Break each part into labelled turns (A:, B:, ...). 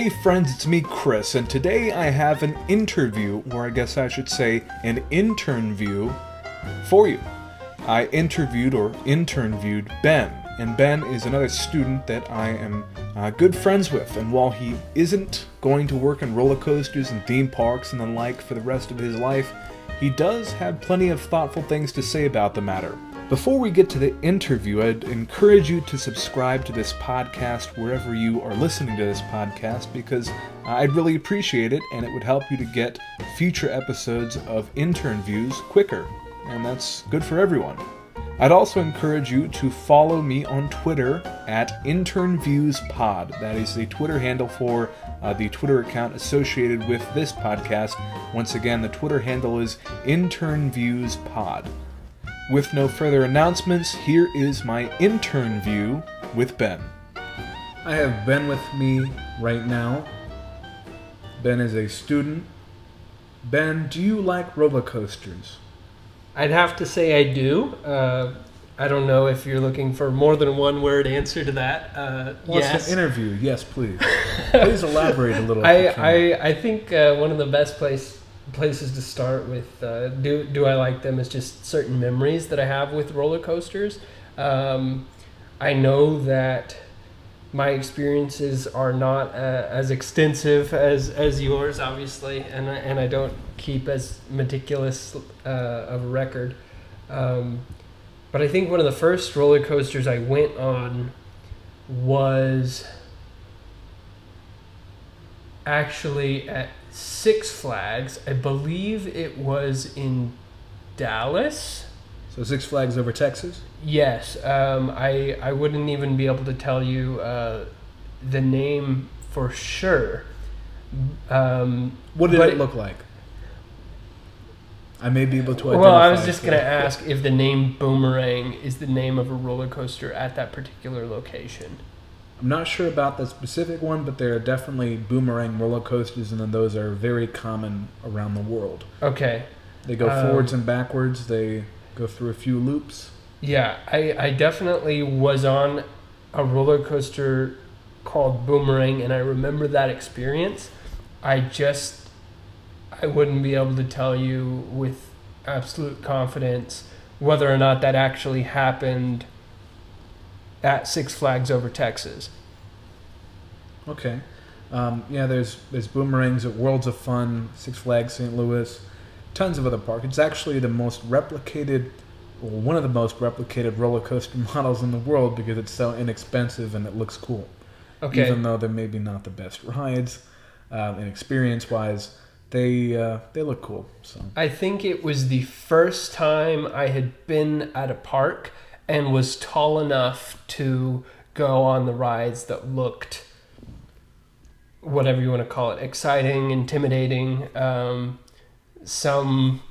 A: Hey friends, it's me, Chris, and today I have an interview, or I guess I should say an intern view, for you. I interviewed or intern viewed Ben, and Ben is another student that I am uh, good friends with, and while he isn't going to work in roller coasters and theme parks and the like for the rest of his life, he does have plenty of thoughtful things to say about the matter. Before we get to the interview, I'd encourage you to subscribe to this podcast wherever you are listening to this podcast because I'd really appreciate it and it would help you to get future episodes of intern views quicker, and that's good for everyone. I'd also encourage you to follow me on Twitter at InternViewsPod. That is the Twitter handle for uh, the Twitter account associated with this podcast. Once again, the Twitter handle is InternViewsPod. With no further announcements, here is my intern view with Ben. I have Ben with me right now. Ben is a student. Ben, do you like roller coasters?
B: I'd have to say I do. Uh, I don't know if you're looking for more than one word answer to that. Uh,
A: Well, it's
B: yes.
A: an interview. Yes, please. please elaborate a little.
B: I,
A: if you can.
B: I, I think uh, one of the best place places to start with uh, do do I like them is just certain memories that I have with roller coasters. Um, I know that my experiences are not uh, as extensive as, as yours, obviously, and I, and I don't keep as meticulous uh, of a record. Um, but I think one of the first roller coasters I went on was actually at Six Flags. I believe it was in Dallas.
A: so Six Flags over Texas.
B: Yes, um, I I wouldn't even be able to tell you uh, the name for sure. Um,
A: What did it look like? I may be able to identify.
B: well, I was just gonna ask if the name Boomerang is the name of a roller coaster at that particular location.
A: I'm not sure about the specific one, but there are definitely boomerang roller coasters, and then those are very common around the world.
B: Okay,
A: They go
B: Um,
A: forwards and backwards. They go through a few loops.
B: Yeah, I, I definitely was on a roller coaster called Boomerang, and I remember that experience. I just, I wouldn't be able to tell you with absolute confidence whether or not that actually happened at Six Flags over Texas.
A: Okay. Um, yeah, there's there's boomerangs at Worlds of Fun, Six Flags St. Louis, tons of other parks. It's actually the most replicated, well, one of the most replicated roller coaster models in the world because it's so inexpensive and it looks cool.
B: Okay.
A: Even though they're maybe not the best rides, um, and experience-wise, they uh, they look cool. So
B: I think it was the first time I had been at a park and was tall enough to go on the rides that looked whatever you want to call it exciting, intimidating, um, some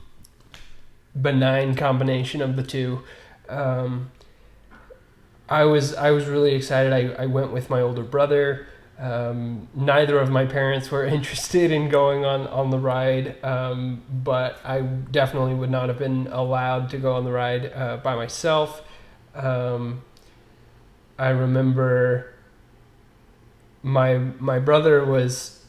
B: benign combination of the two. Um, I was I was really excited. I, I went with my older brother. Um, neither of my parents were interested in going on, on the ride, um, but I definitely would not have been allowed to go on the ride uh, by myself. Um, I remember my my brother was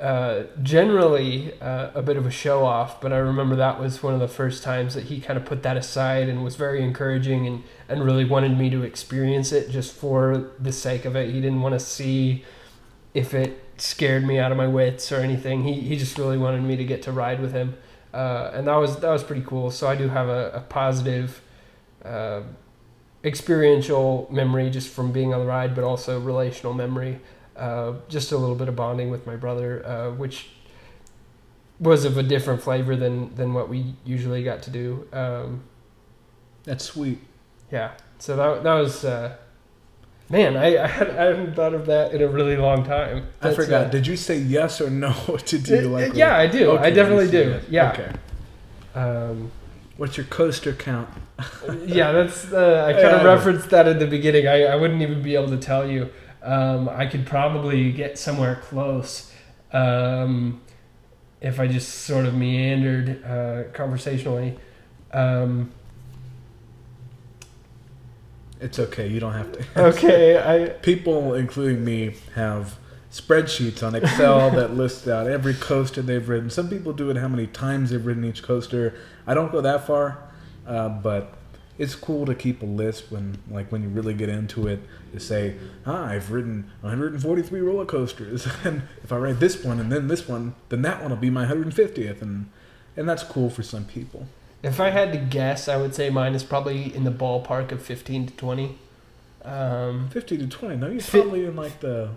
B: uh, generally uh, a bit of a show off, but I remember that was one of the first times that he kind of put that aside and was very encouraging and, and really wanted me to experience it just for the sake of it. He didn't want to see if it scared me out of my wits or anything. He, he just really wanted me to get to ride with him. Uh, and that was that was pretty cool. So I do have a, a positive uh, experiential memory just from being on the ride, but also relational memory. Uh, just a little bit of bonding with my brother, uh, which was of a different flavor than than what we usually got to do. Um,
A: that's sweet.
B: yeah, so that that was uh, man. I I, had, I hadn't thought of that in a really long time.
A: I forgot.
B: uh,
A: Did you say yes or no to do you
B: uh,
A: like?
B: yeah, I do. I definitely do.
A: said
B: Yeah.
A: Okay.
B: Um,
A: What's your coaster count?
B: yeah, that's uh, I kind
A: Yeah,
B: of
A: know.
B: referenced that at the beginning. I, I wouldn't even be able to tell you. Um, I could probably get somewhere close um, if I just sort of meandered uh, conversationally. Um,
A: It's okay. You don't have to.
B: okay, I
A: People, including me, have spreadsheets on Excel that list out every coaster they've ridden. Some people do it how many times they've ridden each coaster. I don't go that far, uh, but it's cool to keep a list when like when you really get into it to say ah, i've ridden 143 roller coasters and if i ride this one and then this one then that one will be my 150th and and that's cool for some people
B: If I had to guess, I would say mine is probably in the ballpark of 15 to 20. Um,
A: 50 to 20 no you're
B: Fi-
A: probably in like the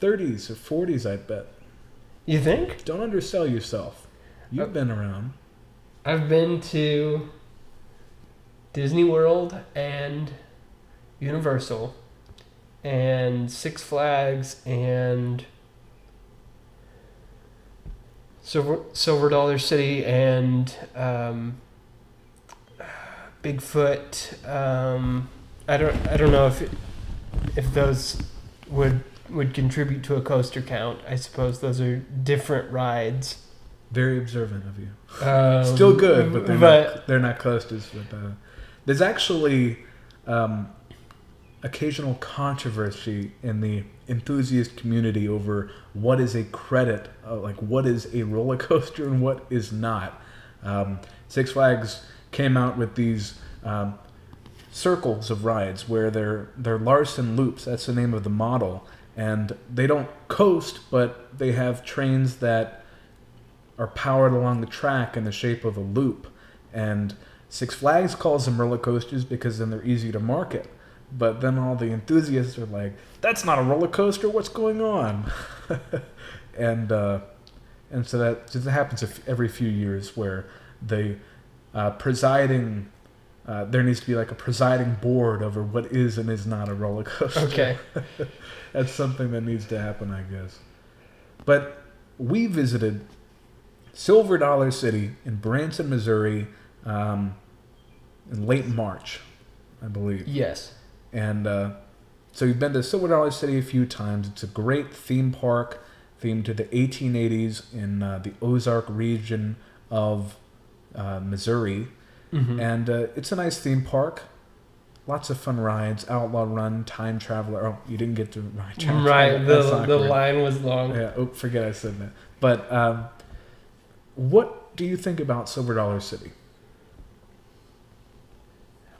A: 30s or 40s i bet
B: you think?
A: don't undersell yourself you've
B: Uh,
A: been around
B: I've been to Disney World and Universal and Six Flags and Silver Silver Dollar City and um, Bigfoot. Um, I don't I don't know if if those would would contribute to a coaster count. I suppose those are different rides.
A: very observant of you
B: Um,
A: Still good, but they're
B: but
A: not they're not coasters. But uh, there's actually um, occasional controversy in the enthusiast community over what is a credit, uh, like what is a roller coaster and what is not. Um, Six Flags came out with these um, circles of rides where they're they're Larson loops. That's the name of the model, and they don't coast, but they have trains that are powered along the track in the shape of a loop. And Six Flags calls them roller coasters because then they're easy to market. But then all the enthusiasts are like, "That's not a roller coaster. What's going on?" and uh, and so that just happens every few years where the uh, presiding uh, there needs to be like a presiding board over what is and is not a roller coaster.
B: okay.
A: That's something that needs to happen, I guess. But we visited Silver Dollar City in Branson, Missouri, um, in late March, I believe.
B: Yes.
A: And uh, so you've been to Silver Dollar City a few times. It's a great theme park themed to the 1880s in uh, the Ozark region of uh, Missouri.
B: Mhm.
A: And uh, it's a nice theme park. Lots of fun rides. Outlaw Run, Time Traveler. Oh, you didn't get to ride Time
B: Right,
A: Traveler.
B: the the line was long.
A: Yeah, oh, forget I said that. But um, what do you think about Silver Dollar City?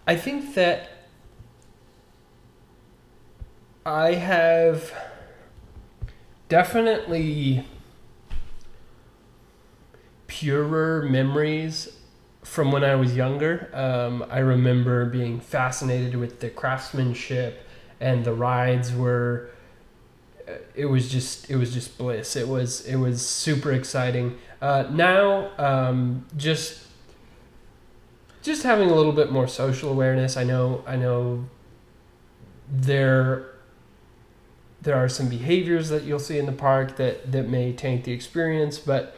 B: I think that I have definitely purer memories from when I was younger. Um, I remember being fascinated with the craftsmanship and the rides were uh, it was just it was just bliss. It was it was super exciting. Uh, now um, just just having a little bit more social awareness. I know I know there there are some behaviors that you'll see in the park that that may taint the experience, but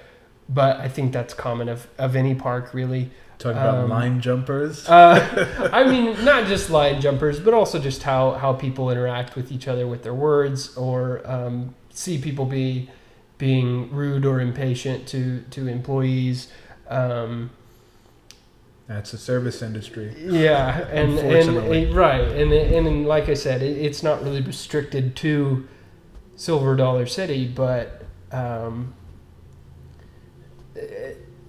B: but I think that's common of of any park really.
A: Talking about
B: Um,
A: line jumpers.
B: Uh, I mean, not just line jumpers, but also just how, how people interact with each other with their words, or um, see people be being rude or impatient to to employees. Um,
A: That's the service industry.
B: yeah, and and
A: Unfortunately.
B: and- right, and and like I said, it, it's not really restricted to Silver Dollar City, but um,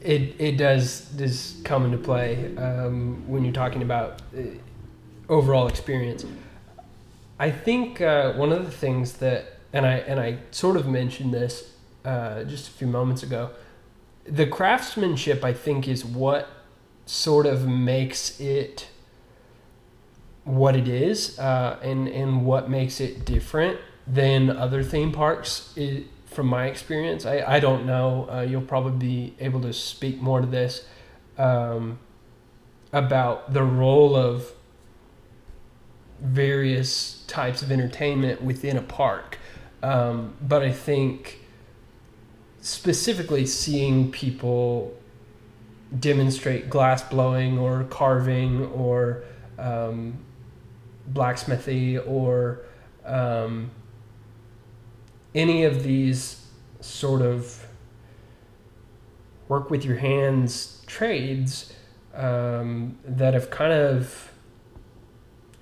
B: it it, does does come into play um, when you're talking about uh, overall experience. I think uh, one of the things that, and I and I sort of mentioned this uh, just a few moments ago, the craftsmanship I think is what sort of makes it what it is uh, and and what makes it different than other theme parks from my experience I, I don't know. Uh, you'll probably be able to speak more to this um, about the role of various types of entertainment within a park. Um, but I think specifically seeing people demonstrate glass blowing or carving or um, blacksmithy or um, any of these sort of work with your hands trades um, that have kind of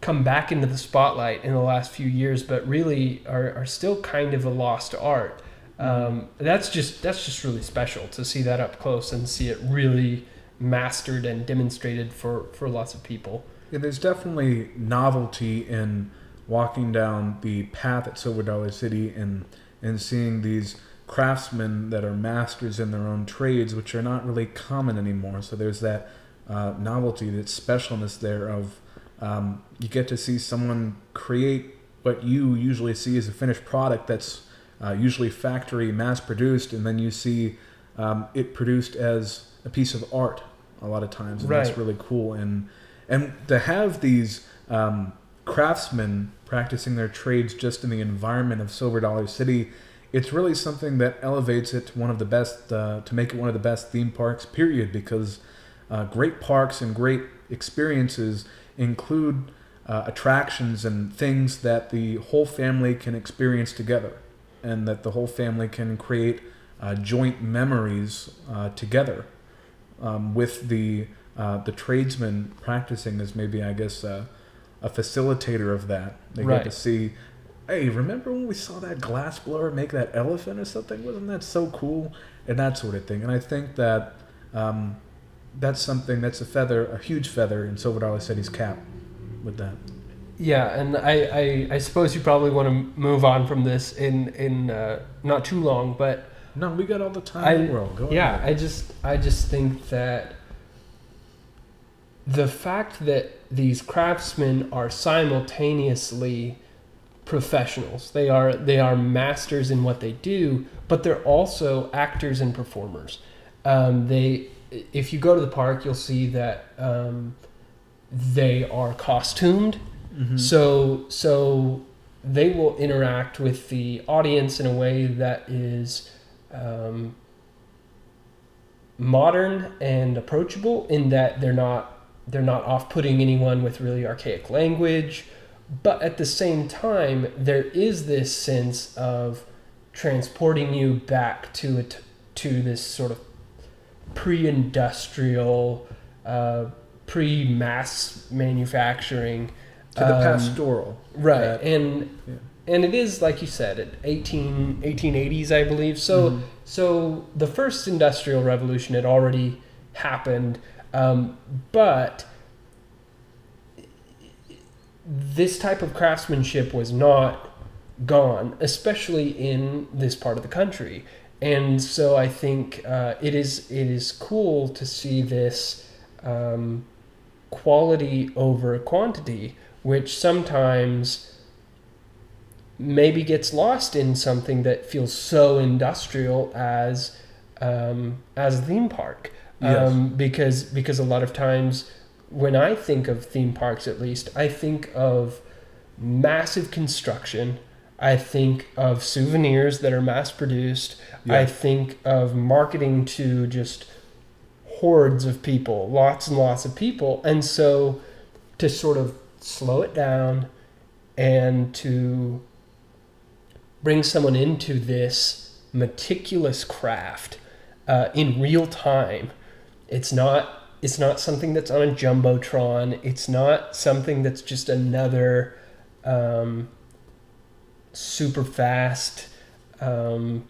B: come back into the spotlight in the last few years, but really are, are still kind of a lost art. Um, that's just that's just really special to see that up close and see it really mastered and demonstrated for, for lots of people.
A: Yeah, there's definitely novelty in walking down the path at Silver Dollar City and and seeing these craftsmen that are masters in their own trades, which are not really common anymore. So there's that uh, novelty, that specialness there of um, you get to see someone create what you usually see as a finished product that's uh, usually factory mass produced, and then you see um, it produced as a piece of art a lot of times, and
B: Right.
A: that's really cool. And and to have these um, craftsmen practicing their trades just in the environment of Silver Dollar City, it's really something that elevates it to one of the best, uh, to make it one of the best theme parks. Period, because uh, great parks and great experiences include uh, attractions and things that the whole family can experience together, and that the whole family can create uh, joint memories uh, together um, with the uh, the tradesmen practicing as maybe I guess a facilitator of that. They
B: Right.
A: get to see. Hey, remember when we saw that glass blower make that elephant or something? Wasn't that so cool? And that sort of thing. And I think that um, that's something that's a feather, a huge feather in Silver Dollar City's cap with that.
B: Yeah, and I, I, I suppose you probably want to move on from this in in uh, not too long, but
A: No, we got all the time in the world. Go
B: yeah,
A: ahead.
B: I just I just think that the fact that these craftsmen are simultaneously professionals. They are they are masters in what they do, but they're also actors and performers. Um, they if you go to the park, you'll see that um, they are costumed.
A: Mhm.
B: So so they will interact with the audience in a way that is um, modern and approachable in that they're not they're not off-putting anyone with really archaic language but at the same time there is this sense of transporting you back to it to this sort of pre-industrial uh, pre-mass manufacturing
A: to the
B: um,
A: pastoral.
B: right
A: that-
B: and
A: yeah.
B: and it is like you said at 18 1880s i believe so
A: Mhm.
B: so the first industrial revolution had already happened um, but this type of craftsmanship was not gone especially in this part of the country and so i think uh, it is it is cool to see this um, quality over quantity which sometimes maybe gets lost in something that feels so industrial as um, as theme park.
A: Yes.
B: Um, because because a lot of times when I think of theme parks, at least I think of massive construction. I think of souvenirs that are mass produced.
A: Yeah.
B: I think of marketing to just hordes of people, lots and lots of people, and so to sort of slow it down and to bring someone into this meticulous craft uh, in real time. It's not it's not something that's on a jumbotron. It's not something that's just another um, super fast. Um,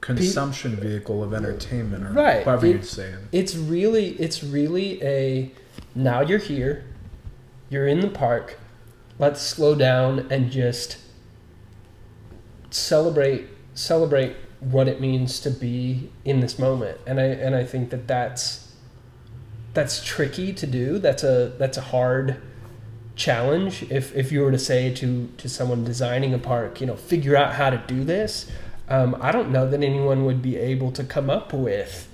A: consumption vehicle of entertainment, or
B: Right.
A: however
B: It-
A: you'd say it.
B: it's really it's really a now you're here, you're in the park. Let's slow down and just celebrate celebrate what it means to be in this moment. And I and I think that that's that's tricky to do. That's a that's a hard challenge if if you were to say to to someone designing a park, you know, figure out how to do this. Um, I don't know that anyone would be able to come up with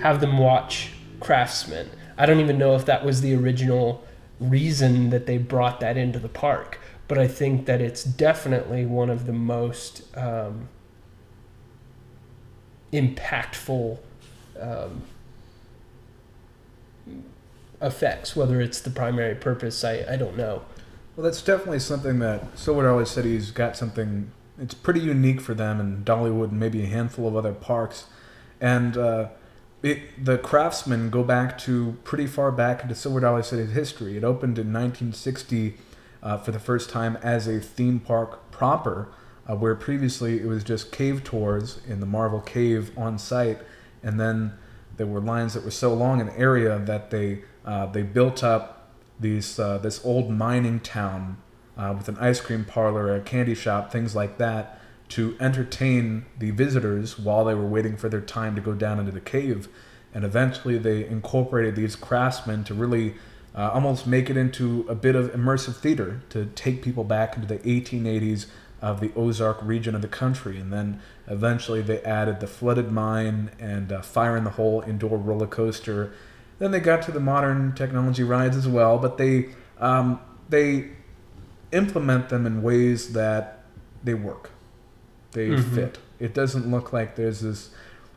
B: have them watch Craftsman. I don't even know if that was the original reason that they brought that into the park, but I think that it's definitely one of the most um, impactful um, effects. Whether it's the primary purpose, I, I don't know.
A: Well, that's definitely something that Silver Dollar City's got something. It's pretty unique for them and Dollywood and maybe a handful of other parks. And uh, it, the craftsmen go back to pretty far back into Silver Dollar City's history. It opened in 1960 uh, for the first time as a theme park proper, uh, where previously it was just cave tours in the Marvel Cave on site, and then there were lines that were so long in area that they uh, they built up these uh, this old mining town uh, with an ice cream parlor, a candy shop, things like that, to entertain the visitors while they were waiting for their time to go down into the cave. And eventually, they incorporated these craftsmen to really uh, almost make it into a bit of immersive theater to take people back into the 1880s of the Ozark region of the country. And then eventually, they added the flooded mine and uh, fire in the hole indoor roller coaster. Then they got to the modern technology rides as well, but they um, they implement them in ways that they work. They
B: Mhm.
A: fit. It doesn't look like there's this.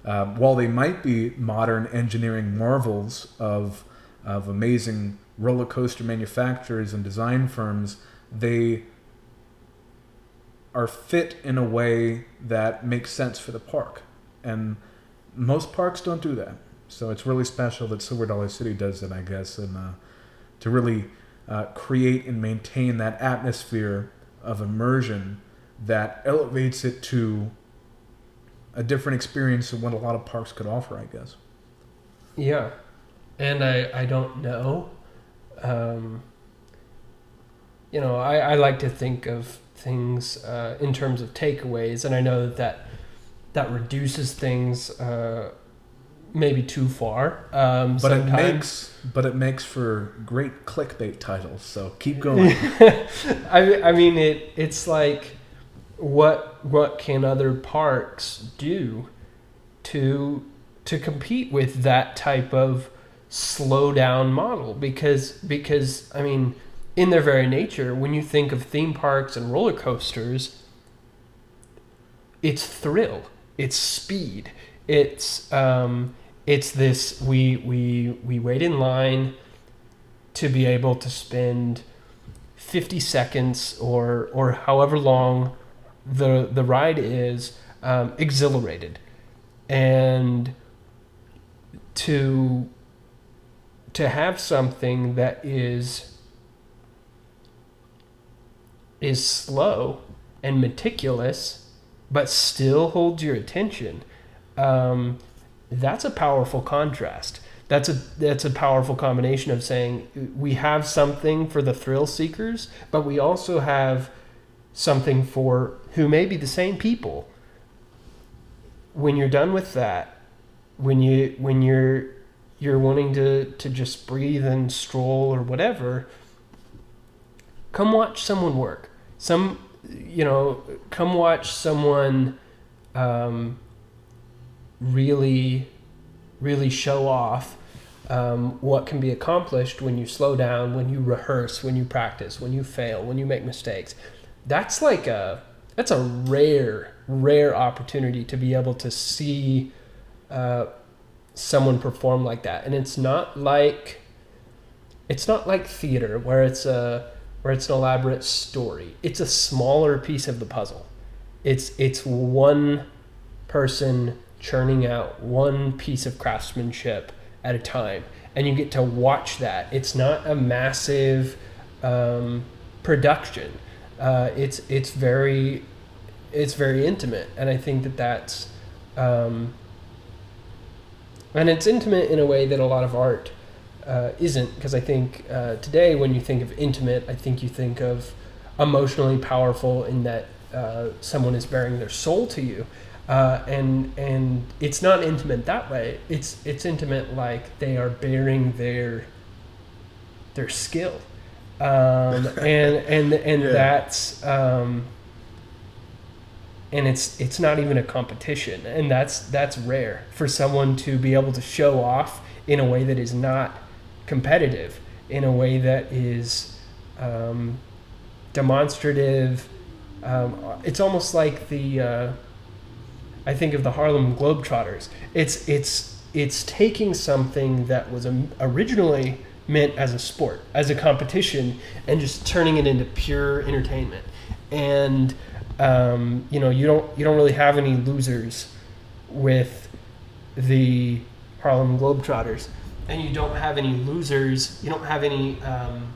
A: Uh, while they might be modern engineering marvels of of amazing roller coaster manufacturers and design firms, they are fit in a way that makes sense for the park. And most parks don't do that. So it's really special that Silver Dollar City does it, I guess, and uh, to really uh, create and maintain that atmosphere of immersion that elevates it to a different experience than what a lot of parks could offer, I guess.
B: Yeah, and I I don't know. Um, you know, I, I like to think of things uh, in terms of takeaways, and I know that that, reduces things uh, maybe too far. Um,
A: But it makes but it makes for great clickbait titles. So keep going.
B: I I mean it it's like what what can other parks do to to compete with that type of slow down model because because I mean in their very nature when you think of theme parks and roller coasters it's thrill it's speed it's um it's this we we we wait in line to be able to spend 50 seconds or or however long the the ride is um, exhilarated. And to to have something that is is slow and meticulous but still holds your attention. Um, that's a powerful contrast. That's a that's a powerful combination of saying we have something for the thrill seekers but we also have something for who may be the same people. When you're done with that when you when you're you're wanting to to just breathe and stroll or whatever come watch someone work some you know come watch someone um, really really show off um, what can be accomplished when you slow down when you rehearse when you practice when you fail when you make mistakes. That's like a that's a rare rare opportunity to be able to see uh, someone perform like that. And it's not like it's not like theater where it's a where it's an elaborate story. It's a smaller piece of the puzzle. It's it's one person churning out one piece of craftsmanship at a time and you get to watch that. It's not a massive um, production. Uh, it's it's very it's very intimate and i think that that's um, and it's intimate in a way that a lot of art uh, isn't because i think uh, today when you think of intimate i think you think of emotionally powerful in that uh, someone is bearing their soul to you. Uh, and and it's not intimate that way. It's it's intimate like they are bearing their their skill. Um, and and and
A: Yeah.
B: that's um, and it's it's not even a competition. And that's that's rare for someone to be able to show off in a way that is not competitive in a way that is um, demonstrative. Um, it's almost like the uh, I think of the Harlem Globetrotters. It's it's it's taking something that was originally meant as a sport as a competition and just turning it into pure entertainment. And um, you know you don't you don't really have any losers with the Harlem Globetrotters, and you don't have any losers. You don't have any um,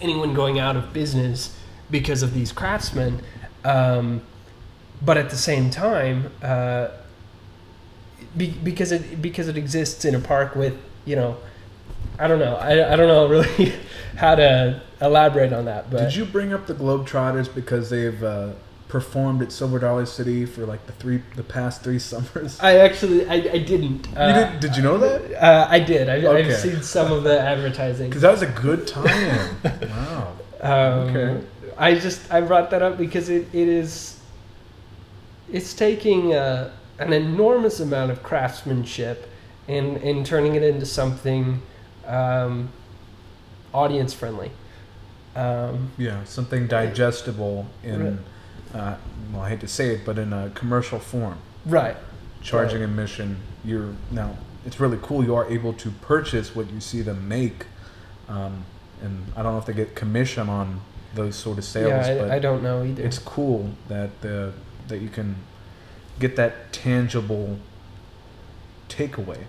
B: anyone going out of business because of these craftsmen. Um, but at the same time, uh, be, because it because it exists in a park with you know, I don't know, I, I don't know really how to elaborate on that. But
A: Did you bring up the Globetrotters because they've uh, performed at Silver Dollar City for like the three the past three summers?
B: I actually I, I didn't. Uh,
A: you did? Did you know that?
B: Uh, I did. I,
A: Okay.
B: I've seen some of the advertising.
A: Because that was a good tie-in. wow.
B: Um,
A: Okay.
B: I just I brought that up because it, it is it's taking uh, an enormous amount of craftsmanship and and turning it into something um, audience friendly. Um,
A: Yeah, something digestible in, uh, well, I hate to say it, but in a commercial form.
B: right.
A: Charging
B: Right.
A: admission, you're now. It's really cool. You are able to purchase what you see them make, um, and I don't know if they get commission on those sort of sales,
B: yeah,
A: but
B: I, I don't know either.
A: it's cool that the that you can get that tangible takeaway.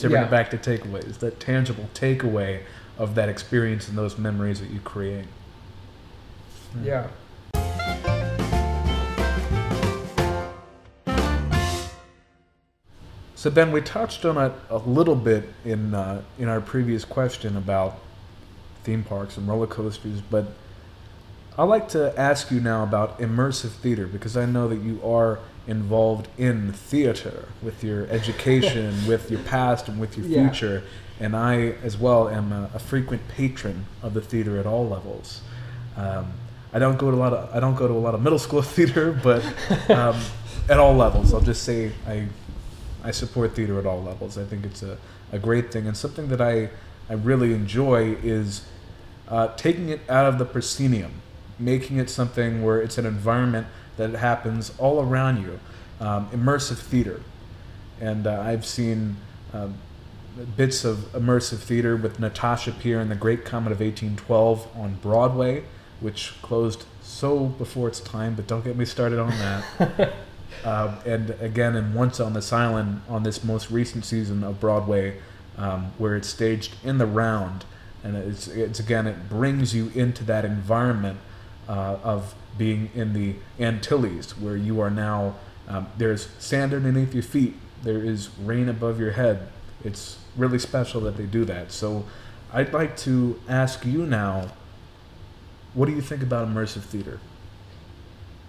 A: To bring
B: Yeah.
A: it back to takeaways, that tangible takeaway of that experience and those memories that you create.
B: yeah.
A: So Ben, we touched on it a little bit in uh, in our previous question about theme parks and roller coasters, but I'd like to ask you now about immersive theater because I know that you are involved in theater with your education, with your past, and with your
B: Yeah.
A: future. And I, as well, am a, a frequent patron of the theater at all levels. Um, I don't go to a lot of I don't go to a lot of middle school theater, but um, at all levels, I'll just say I I support theater at all levels. I think it's a, a great thing and something that I, I really enjoy is uh, taking it out of the proscenium, making it something where it's an environment that happens all around you, um, immersive theater. And uh, I've seen um, bits of immersive theater with Natasha Pierre and the Great Comet of 1812 on Broadway, which closed so before its time, but don't get me started on that. Um, and again, and Once on this Island, on this most recent season of Broadway, um, where it's staged in the round, and it's, it's again, it brings you into that environment uh, of being in the Antilles, where you are now, um, there's sand underneath your feet, there is rain above your head. It's really special that they do that. So I'd like to ask you now, what do you think about immersive theater?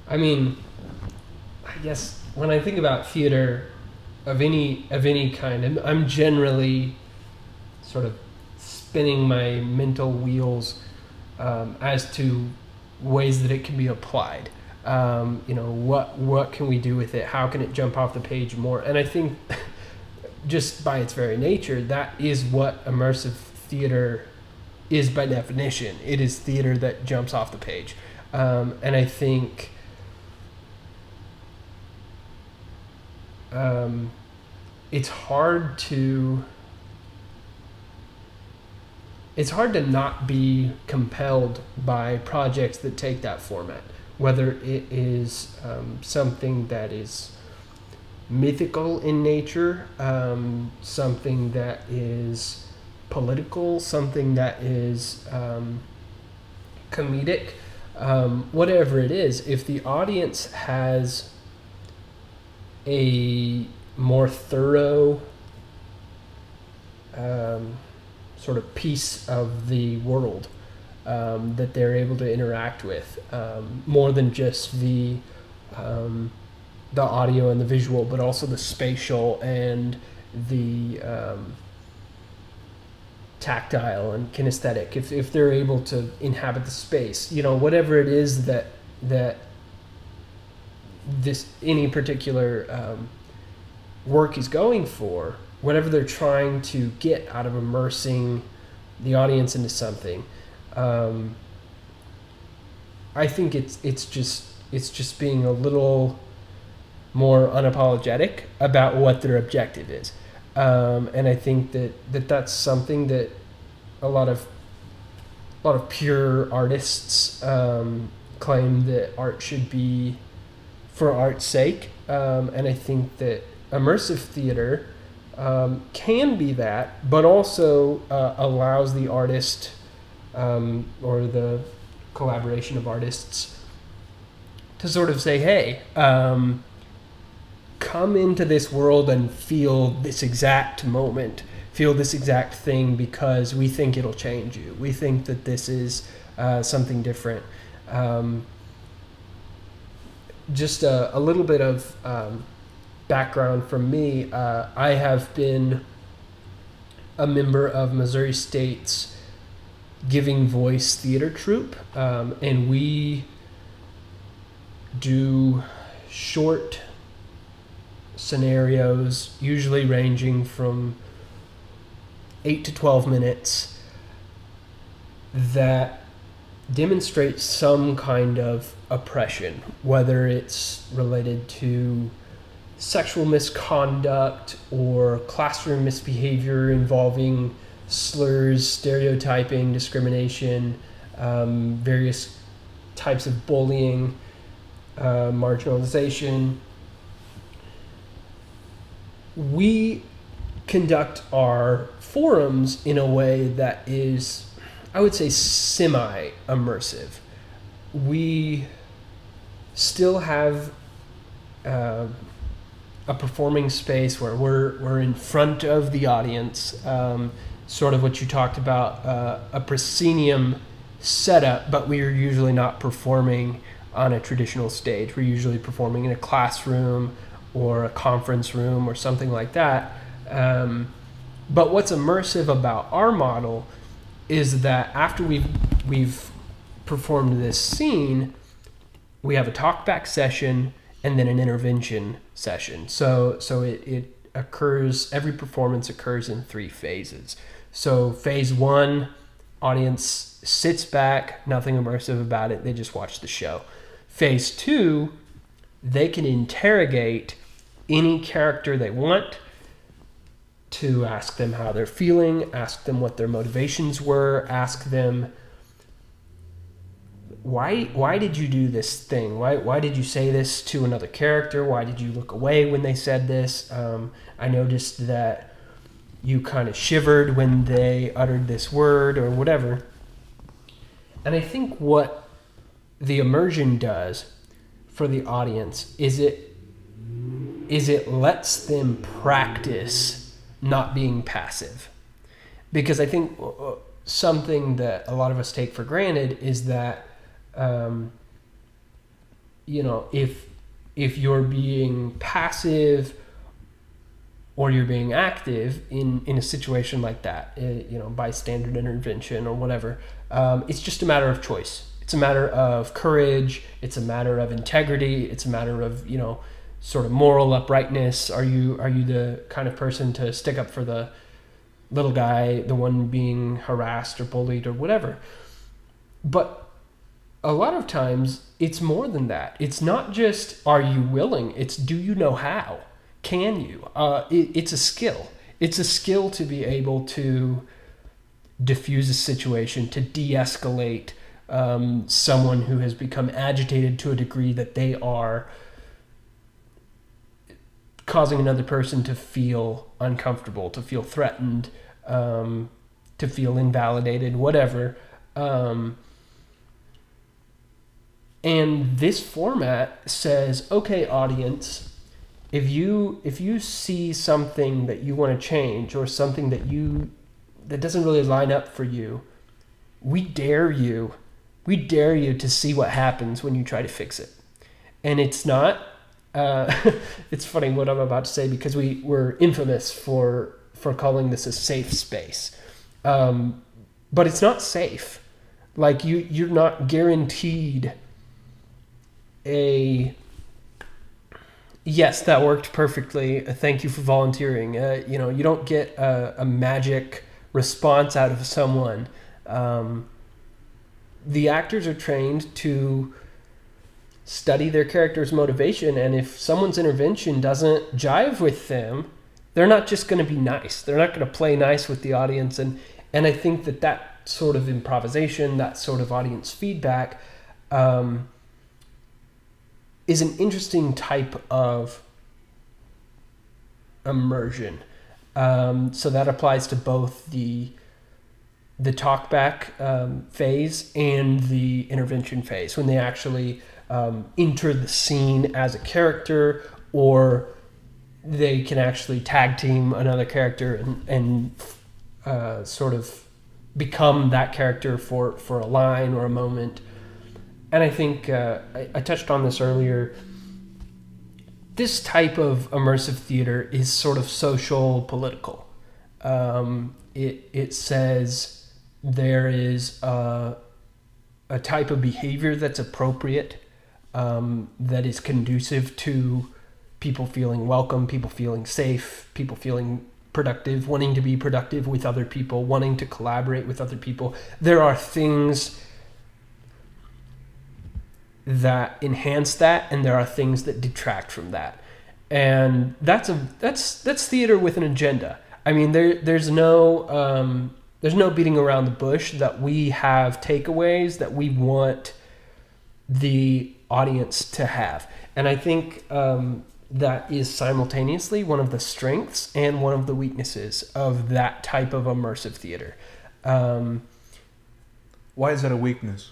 B: I mean, I guess when I think about theater of any of any kind, I'm, I'm generally sort of spinning my mental wheels um, as to ways that it can be applied. Um, you know, what what can we do with it? How can it jump off the page more? And I think just by its very nature, that is what immersive theater is by definition. It is theater that jumps off the page. Um, and I think um, it's hard to it's hard to not be compelled by projects that take that format whether it is um, something that is mythical in nature um, something that is political something that is um, comedic um, whatever it is if the audience has a more thorough um, sort of piece of the world um, that they're able to interact with, um, more than just the um, the audio and the visual, but also the spatial and the um, tactile and kinesthetic. If if they're able to inhabit the space, you know, whatever it is that that this any particular um, work is going for, whatever they're trying to get out of immersing the audience into something, um, I think it's it's just it's just being a little more unapologetic about what their objective is, um, and I think that, that that's something that a lot of a lot of pure artists um, claim that art should be for art's sake, um, and I think that immersive theater um, can be that, but also uh, allows the artist um, or the collaboration of artists to sort of say, hey, um, come into this world and feel this exact moment, feel this exact thing because we think it'll change you. We think that this is uh, something different. Um, just a, a, little bit of um, background from me. Uh, I have been a member of Missouri State's Giving Voice Theater Troupe, um, and we do short scenarios, usually ranging from 8 to 12 minutes, that demonstrate some kind of oppression, whether it's related to sexual misconduct or classroom misbehavior involving slurs, stereotyping, discrimination, um, various types of bullying, uh, marginalization. We conduct our forums in a way that is, I would say, semi immersive. We still have uh, a performing space where we're, we're in front of the audience, um, sort of what you talked about, uh, a proscenium setup, but we are usually not performing on a traditional stage. We're usually performing in a classroom or a conference room or something like that. Um, but what's immersive about our model is that after we've we've performed this scene, we have a talkback session and then an intervention session. So so it, it occurs every performance occurs in three phases. So phase one, audience sits back, nothing immersive about it, they just watch the show. Phase two, they can interrogate any character they want to ask them how they're feeling, ask them what their motivations were, ask them why why did you do this thing? Why why did you say this to another character? Why did you look away when they said this? Um, I noticed that you kind of shivered when they uttered this word or whatever. And I think what the immersion does for the audience is it is it lets them practice not being passive. Because I think uh, something that a lot of us take for granted is that um, you know, if if you're being passive or you're being active in in a situation like that, uh, you know, bystander intervention or whatever, um, it's just a matter of choice. It's a matter of courage. It's a matter of integrity. It's a matter of you know, sort of moral uprightness. Are you are you the kind of person to stick up for the little guy, the one being harassed or bullied or whatever? But a lot of times it's more than that. It's not just are you willing, it's do you know how? Can you? Uh, it, it's a skill. It's a skill to be able to diffuse a situation, to de escalate um, someone who has become agitated to a degree that they are causing another person to feel uncomfortable, to feel threatened, um, to feel invalidated, whatever. Um, and this format says, okay, audience, if you if you see something that you want to change or something that you that doesn't really line up for you, we dare you. We dare you to see what happens when you try to fix it. And it's not uh, it's funny what I'm about to say because we were infamous for for calling this a safe space. Um, but it's not safe. Like you you're not guaranteed a yes, that worked perfectly. Thank you for volunteering. Uh, you know, you don't get a, a, magic response out of someone. Um, the actors are trained to study their character's motivation, and if someone's intervention doesn't jive with them, they're not just going to be nice. They're not going to play nice with the audience, and and I think that that sort of improvisation, that sort of audience feedback. Um, is an interesting type of immersion. Um, so that applies to both the the talkback um, phase and the intervention phase when they actually um, enter the scene as a character or they can actually tag team another character and, and uh, sort of become that character for, for a line or a moment. And I think uh, I, I touched on this earlier. This type of immersive theater is sort of social political. Um, it, it says there is a, a type of behavior that's appropriate, um, that is conducive to people feeling welcome, people feeling safe, people feeling productive, wanting to be productive with other people, wanting to collaborate with other people. There are things that enhance that and there are things that detract from that. And that's a that's that's theater with an agenda. I mean there there's no um, there's no beating around the bush that we have takeaways that we want the audience to have. And I think um, that is simultaneously one of the strengths and one of the weaknesses of that type of immersive theater. Um,
A: Why is that a weakness?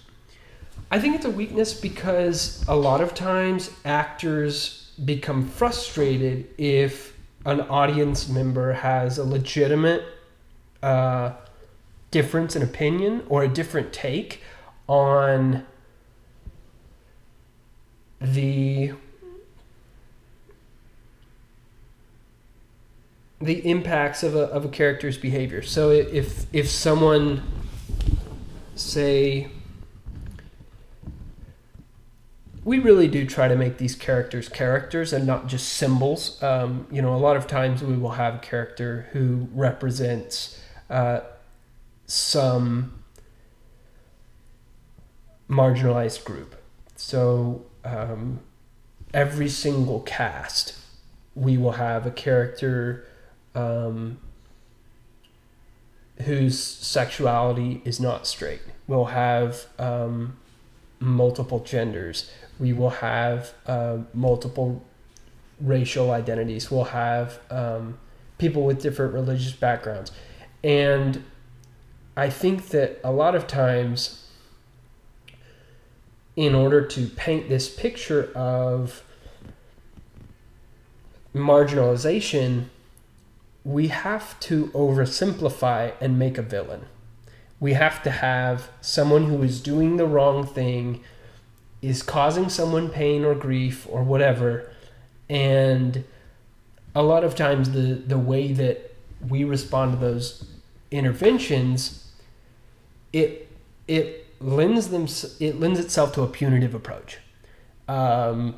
B: I think it's a weakness because a lot of times actors become frustrated if an audience member has a legitimate uh, difference in opinion or a different take on the the impacts of a, of a character's behavior. So if if someone say we really do try to make these characters characters and not just symbols. Um, you know, a lot of times we will have a character who represents uh, some marginalized group. So um, every single cast, we will have a character um, whose sexuality is not straight. We'll have um, multiple genders. We will have uh, multiple racial identities. We'll have um, people with different religious backgrounds. And I think that a lot of times, in order to paint this picture of marginalization, we have to oversimplify and make a villain. We have to have someone who is doing the wrong thing, is causing someone pain or grief or whatever. And a lot of times, the, the way that we respond to those interventions, it, it lends them it lends itself to a punitive approach. Um,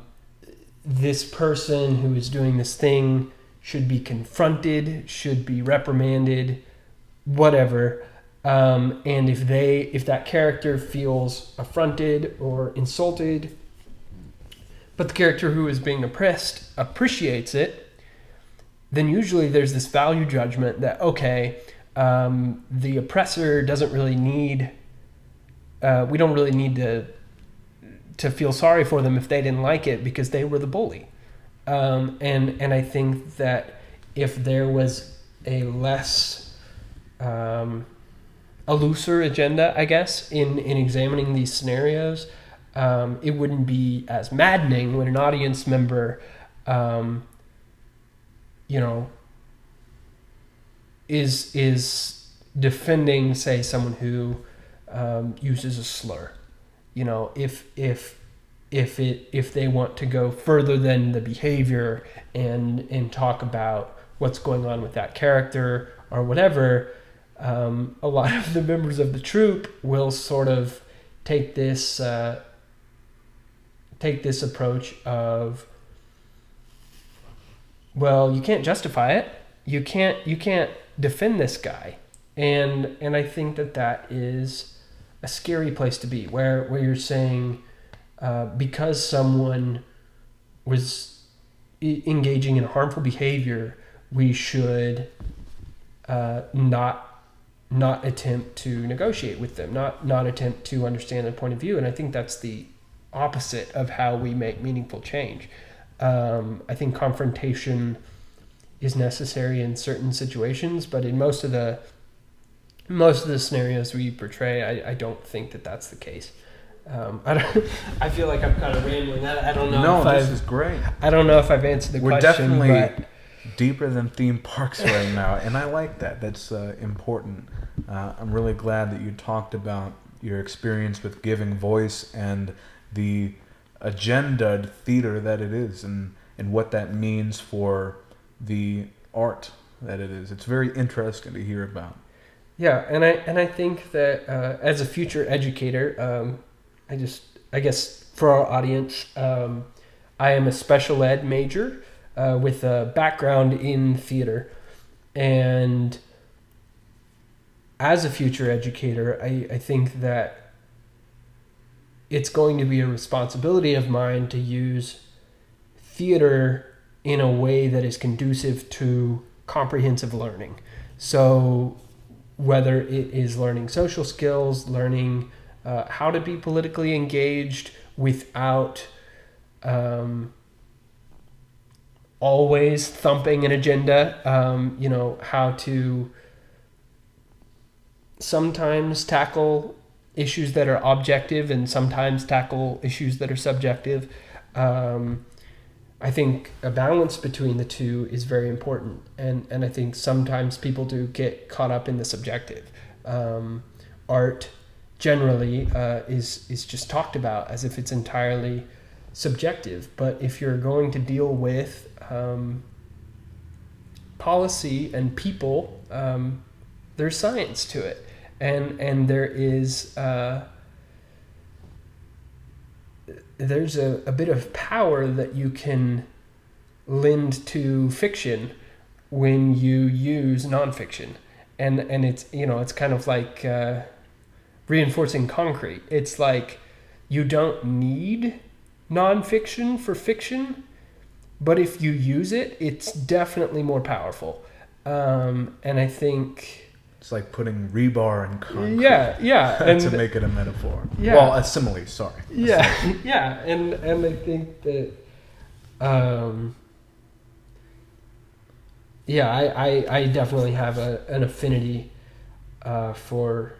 B: this person who is doing this thing should be confronted, should be reprimanded, whatever. Um, and if they if that character feels affronted or insulted, but the character who is being oppressed appreciates it, then usually there's this value judgment that okay, um, the oppressor doesn't really need. Uh, we don't really need to to feel sorry for them if they didn't like it because they were the bully. Um, and and I think that if there was a less um, a looser agenda, I guess, in in examining these scenarios, um, it wouldn't be as maddening when an audience member, um, you know, is is defending, say, someone who um, uses a slur. You know, if if if it if they want to go further than the behavior and and talk about what's going on with that character or whatever um, a lot of the members of the troupe will sort of take this uh, take this approach of well you can't justify it you can't you can't defend this guy and and I think that that is a scary place to be where where you're saying uh, because someone was engaging in harmful behavior, we should uh, not not attempt to negotiate with them, not not attempt to understand their point of view. And I think that's the opposite of how we make meaningful change. Um, I think confrontation is necessary in certain situations, but in most of the most of the scenarios we portray, I, I don't think that that's the case. Um, I don't. I feel like I'm kind of rambling. I, I don't know.
A: No,
B: if
A: this
B: I've,
A: is great.
B: I don't know if I've answered the question.
A: We're definitely
B: but
A: deeper than theme parks right now, and I like that. That's uh, important. Uh, I'm really glad that you talked about your experience with giving voice and the agendaed theater that it is, and and what that means for the art that it is. It's very interesting to hear about.
B: Yeah, and I and I think that uh, as a future educator, um, I just I guess for our audience, um, I am a special ed major uh, with a background in theater, and as a future educator, I, I think that it's going to be a responsibility of mine to use theater in a way that is conducive to comprehensive learning. So whether it is learning social skills, learning uh, how to be politically engaged without um, always thumping an agenda, um, you know, how to sometimes tackle issues that are objective and sometimes tackle issues that are subjective. Um, I think a balance between the two is very important, and and I think sometimes people do get caught up in the subjective. Um, art generally uh, is is just talked about as if it's entirely subjective, but if you're going to deal with um, policy and people, um, there's science to it, and and there is. Uh, there's a, a bit of power that you can lend to fiction when you use nonfiction. And and it's you know it's kind of like uh, reinforcing concrete. It's like you don't need nonfiction for fiction but if you use it it's definitely more powerful. Um, and i think
A: It's like putting rebar in concrete.
B: yeah yeah and
A: to make it a metaphor.
B: Yeah.
A: Well, a simile. Sorry.
B: yeah yeah and and i think that um yeah i i, I definitely have a, an affinity uh for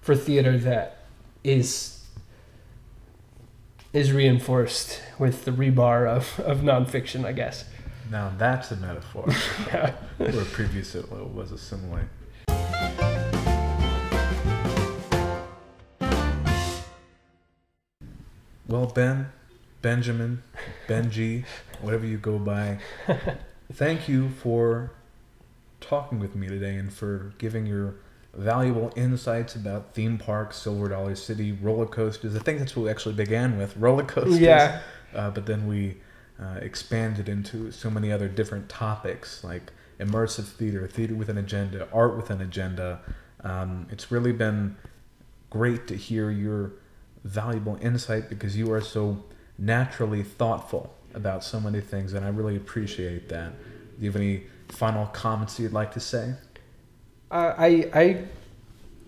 B: for theater that is is reinforced with the rebar of of nonfiction i guess
A: Now that's a metaphor.
B: yeah
A: Where previously it was a simile. Well, Ben, Benjamin, Benji, whatever you go by, thank you for talking with me today and for giving your valuable insights about theme parks, Silver Dollar City, roller coasters. I think that's what we actually began with roller coasters.
B: yeah
A: Uh, but then we uh, expanded into so many other different topics like immersive theater, theater with an agenda, art with an agenda. Um, it's really been great to hear your valuable insight because you are so naturally thoughtful about so many things, and I really appreciate that. Do you have any final comments you'd like to say?
B: Uh, I I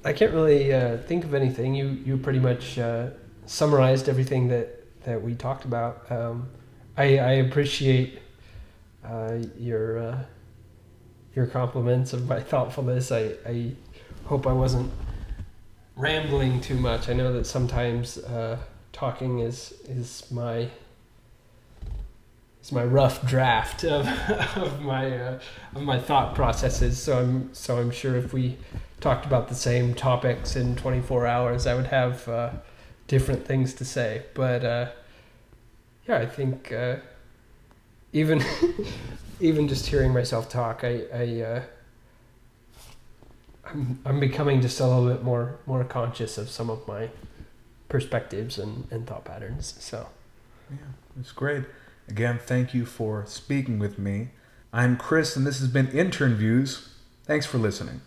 B: I can't really uh, think of anything. You you pretty much uh, summarized everything that that we talked about. Um, I I appreciate uh, your uh, your compliments of my thoughtfulness. I I hope I wasn't rambling too much. I know that sometimes uh, talking is is my is my rough draft of, of my uh, of my thought processes. So I'm so I'm sure if we talked about the same topics in 24 hours, I would have uh, different things to say. But uh, yeah, I think uh, even even just hearing myself talk, I, I uh, I'm I'm becoming just a little bit more more conscious of some of my perspectives and, and thought patterns. So
A: Yeah, it's great. Again, thank you for speaking with me. I'm Chris, and this has been Intern Views. Thanks for listening.